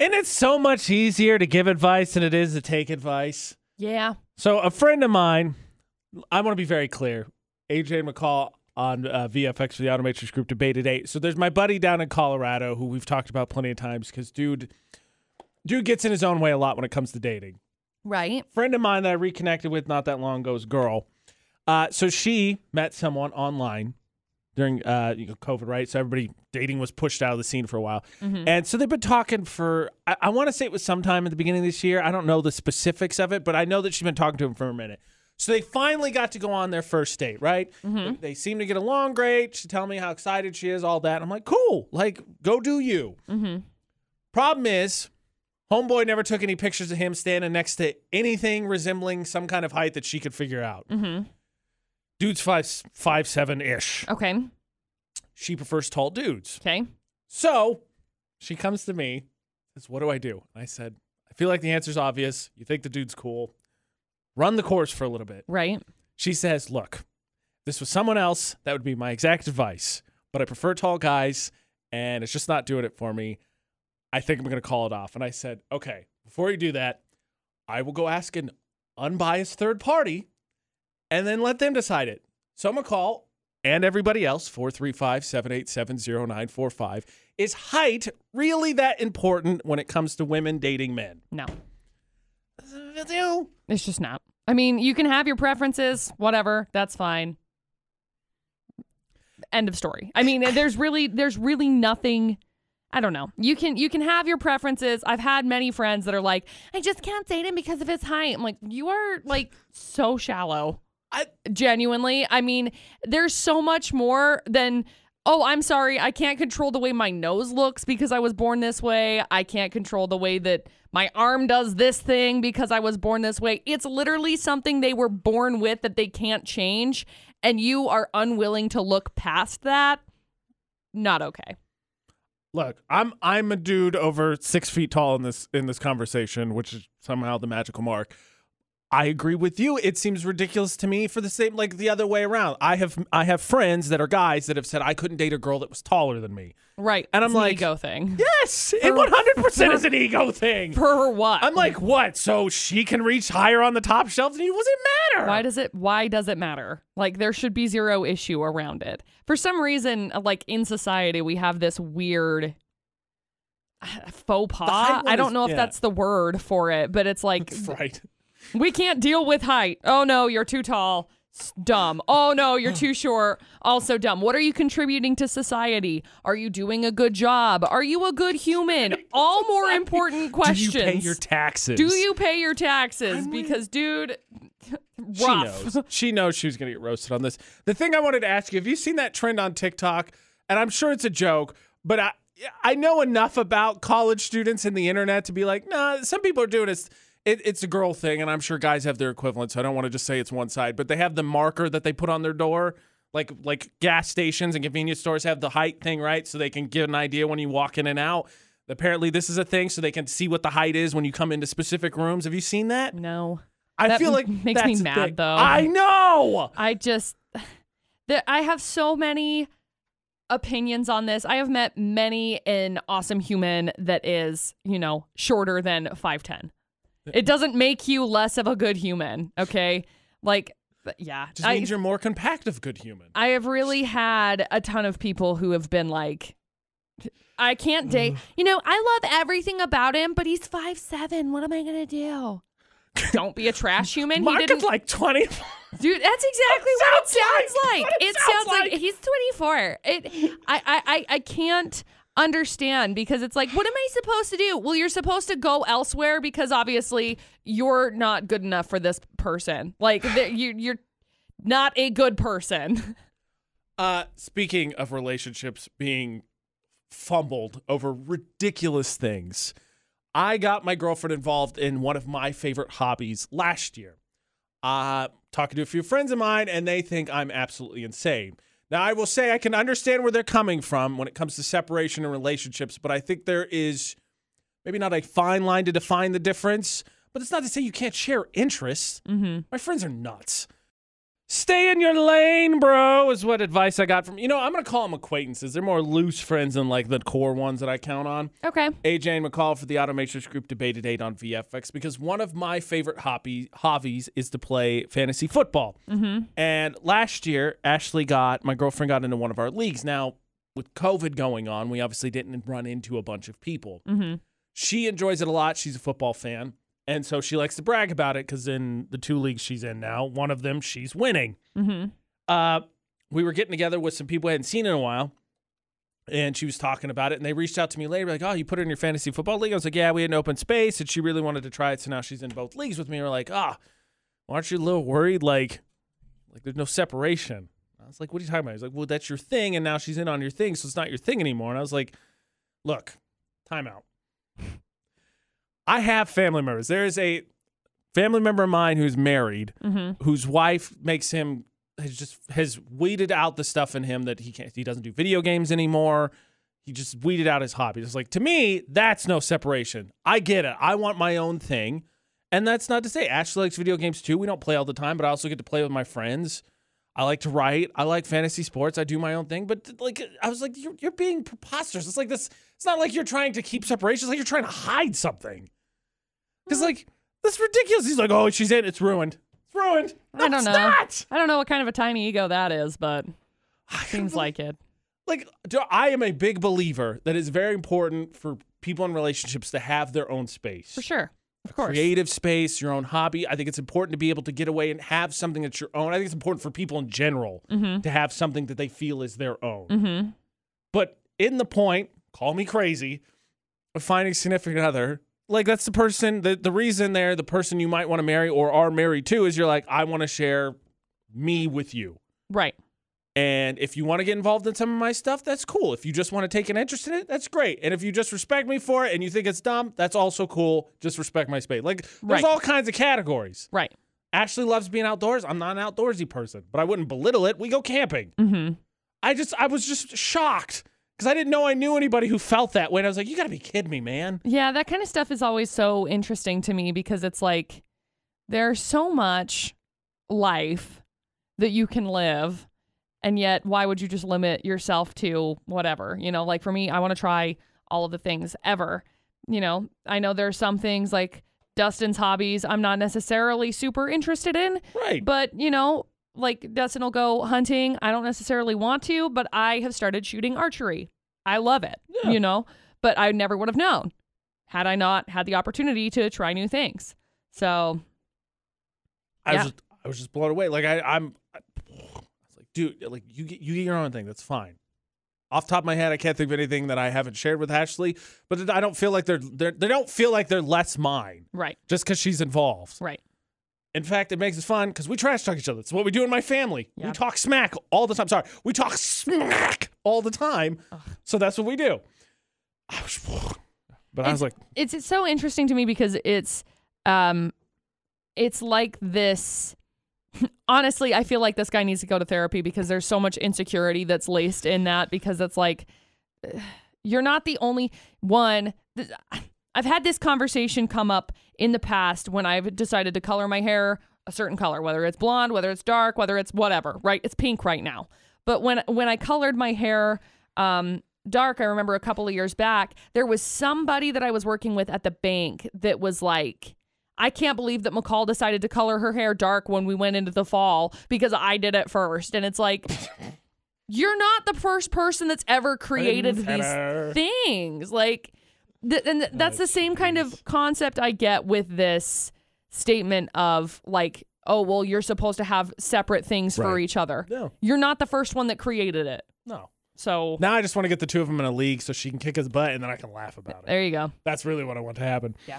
And it's so much easier to give advice than it is to take advice. Yeah. So a friend of mine, I want to be very clear. AJ McCall on uh, VFX for the Automatrix Group Debate at 8. So there's my buddy down in Colorado who we've talked about plenty of times because dude, dude gets in his own way a lot when it comes to dating. Right. Friend of mine that I reconnected with not that long ago is girl. Uh, so she met someone online during uh, you know, COVID, right? So everybody dating was pushed out of the scene for a while, and so they've been talking for. I, I want to say it was sometime at the beginning of this year. I don't know the specifics of it, but I know that she's been talking to him for a minute. So they finally got to go on their first date, right? They, they seem to get along great. She telling me how excited she is, all that. I'm like, cool, like go do you. Mm-hmm. Problem is, homeboy never took any pictures of him standing next to anything resembling some kind of height that she could figure out. Mm-hmm. Dude's five five seven ish. Okay. She prefers tall dudes. Okay. So she comes to me, says, What do I do? I said, I feel like the answer's obvious. You think the dude's cool. Run the course for a little bit. Right. She says, Look, this was someone else, that would be my exact advice. But I prefer tall guys, and it's just not doing it for me. I think I'm going to call it off. And I said, Okay, before you do that, I will go ask an unbiased third party and then let them decide it. So I'm going to call and everybody else 435 787 0945. Is height really that important when it comes to women dating men? No. No. It's just not. I mean, you can have your preferences, whatever. That's fine. End of story. I mean, there's really there's really nothing I don't know. You can you can have your preferences. I've had many friends that are like, I just can't date him because of his height. I'm like, you are like so shallow. I, Genuinely. I mean, there's so much more than Oh, I'm sorry. I can't control the way my nose looks because I was born this way. I can't control the way that my arm does this thing because I was born this way. It's literally something they were born with that they can't change. And you are unwilling to look past that. Not okay. Look, I'm I'm a dude over six feet tall in this in this conversation, which is somehow the magical mark. I agree with you. It seems ridiculous to me for the same like the other way around. I have I have friends that are guys that have said I couldn't date a girl that was taller than me. Right. And I'm It's an like- ego thing. Yes, it 100 percent is an ego thing. For what? I'm like, what? So she can reach higher on the top shelf than you? Does it matter? Why does it why does it matter? Like there should be zero issue around it. For some reason like in society we have this weird uh, faux pas. I don't is- know if yeah. that's the word for it, but it's like right. We can't deal with height. Oh no, you're too tall. Dumb. Oh no, you're too short. Also dumb. What are you contributing to society? Are you doing a good job? Are you a good human? All more important questions. Do you pay your taxes? Do you pay your taxes? I'm because dude, She knows. She knows she was going to get roasted on this. The thing I wanted to ask you: Have you seen that trend on TikTok? And I'm sure it's a joke, but I I know enough about college students and the internet to be like, nah. Some people are doing it. It, it's a girl thing, and I'm sure guys have their equivalent. So I don't want to just say it's one side, but they have the marker that they put on their door, like like gas stations and convenience stores have the height thing, right? So they can get an idea when you walk in and out. Apparently, this is a thing, so they can see what the height is when you come into specific rooms. Have you seen that? no. I That feel like makes me mad, though. I know. I just there I have so many opinions on this. I have met many an awesome human that is, you know, shorter than 5'10. It doesn't make you less of a good human, okay? Like yeah. Just I, means you're more compact of good human. I have really had a ton of people who have been like I can't mm. date. You know, I love everything about him, but he's five seven. What am I gonna do? Don't be a trash human. Mark he didn't like 20. Dude, that's exactly what it sounds like- like. what it It sounds sounds like, like. he's 24. It I, I I I can't understand because it's like what am I supposed to do? Well, you're supposed to go elsewhere because obviously you're not good enough for this person. Like you you're not a good person. Uh, speaking of relationships being fumbled over ridiculous things, I got my girlfriend involved in one of my favorite hobbies last year. Uh, talking to a few friends of mine, and they think I'm absolutely insane. Now, I will say I can understand where they're coming from when it comes to separation and relationships, but I think there is maybe not a fine line to define the difference, but it's not to say you can't share interests. Mm-hmm. My friends are nuts. Stay in your lane, bro, is what advice I got from, you know, I'm going to call them acquaintances. They're more loose friends than like the core ones that I count on. Okay. AJ and McCall for the Automatrix Group Debate at 8 on VFX because one of my favorite hobby, hobbies is to play fantasy football. Mm-hmm. And last year, Ashley got, my girlfriend got into one of our leagues. Now, with COVID going on, we obviously didn't run into a bunch of people. Mm-hmm. She enjoys it a lot. She's a football fan. And so she likes to brag about it because in the two leagues she's in now, one of them she's winning. Mm-hmm. Uh, we were getting together with some people I hadn't seen in a while, and she was talking about it. And they reached out to me later, like, "Oh, you put her in your fantasy football league?" I was like, "Yeah, we had an open space, and she really wanted to try it, so now she's in both leagues with me." we're like, "Ah, aren't you a little worried? Like, like there's no separation." I was like, "What are you talking about?" He's like, "Well, that's your thing, and now she's in on your thing, so it's not your thing anymore." And I was like, "Look, time out. I have family members. There is a family member of mine who's married." Mm-hmm. whose wife makes him has just has weeded out the stuff in him that he can't he doesn't do video games anymore. He just weeded out his hobbies. It's like to me, that's no separation. I get it. I want my own thing. And that's not to say Ashley likes video games too. We don't play all the time, but I also get to play with my friends. I like to write. I like fantasy sports. I do my own thing. But like I was like, you're, you're being preposterous. It's like this. It's not like you're trying to keep separation. It's like you're trying to hide something. Because like that's ridiculous. He's like, oh, she's in. It's ruined. It's ruined. No, I don't it's know. Not. I don't know what kind of a tiny ego that is, but seems like it. like do- I am a big believer that it's very important for people in relationships to have their own space. For sure. Of course. Creative space, your own hobby. I think it's important to be able to get away and have something that's your own. I think it's important for people in general Mm-hmm. to have something that they feel is their own. Mm-hmm. But in the point, call me crazy, of finding significant other, like that's the person, the, the reason there, the person you might want to marry or are married to is you're like, I want to share me with you. Right. And if you want to get involved in some of my stuff, that's cool. If you just want to take an interest in it, that's great. And if you just respect me for it and you think it's dumb, that's also cool. Just respect my space. Like there's Right. all kinds of categories. Right. Ashley loves being outdoors. I'm not an outdoorsy person, but I wouldn't belittle it. We go camping. Mm-hmm. I just I was just shocked because I didn't know I knew anybody who felt that way. And I was like, you got to be kidding me, man. Yeah, that kind of stuff is always so interesting to me because it's like there's so much life that you can live and yet why would you just limit yourself to whatever you know like for me i want to try all of the things ever you know i know there's some things like dustin's hobbies i'm not necessarily super interested in Right. but you know like dustin will go hunting i don't necessarily want to but i have started shooting archery i love it Yeah. you know but i never would have known had i not had the opportunity to try new things so I Yeah. was just I was just blown away. Like I I'm I, was like, dude, like you get you get your own thing. That's fine. Off the top of my head, I can't think of anything that I haven't shared with Ashley, but I don't feel like they're, they're they don't feel like they're less mine right just because she's involved. right In fact, it makes it fun because we trash talk each other. It's what we do in my family. Yeah. We talk smack all the time. Sorry, we talk smack all the time. So that's what we do. I was, but I was like, it's, it's so interesting to me because it's um it's like this honestly i feel like this guy needs to go to therapy because there's so much insecurity that's laced in that because it's like you're not the only one th- i've had this conversation come up in the past when i've decided to color my hair a certain color whether it's blonde whether it's dark whether it's whatever right it's pink right now but when when i colored my hair um dark i remember a couple of years back there was somebody that i was working with at the bank that was like I can't believe that McCall decided to color her hair dark when we went into the fall because I did it first. And it's like, you're not the first person that's ever created these things. Like, th- and th- that's the same kind of concept I get with this statement of like, oh, well, you're supposed to have separate things for Right. each other. no, You're not the first one that created it. no. So Now I just want to get the two of them in a league so she can kick his butt and then I can laugh about it. there you go. That's really what I want to happen. Yeah.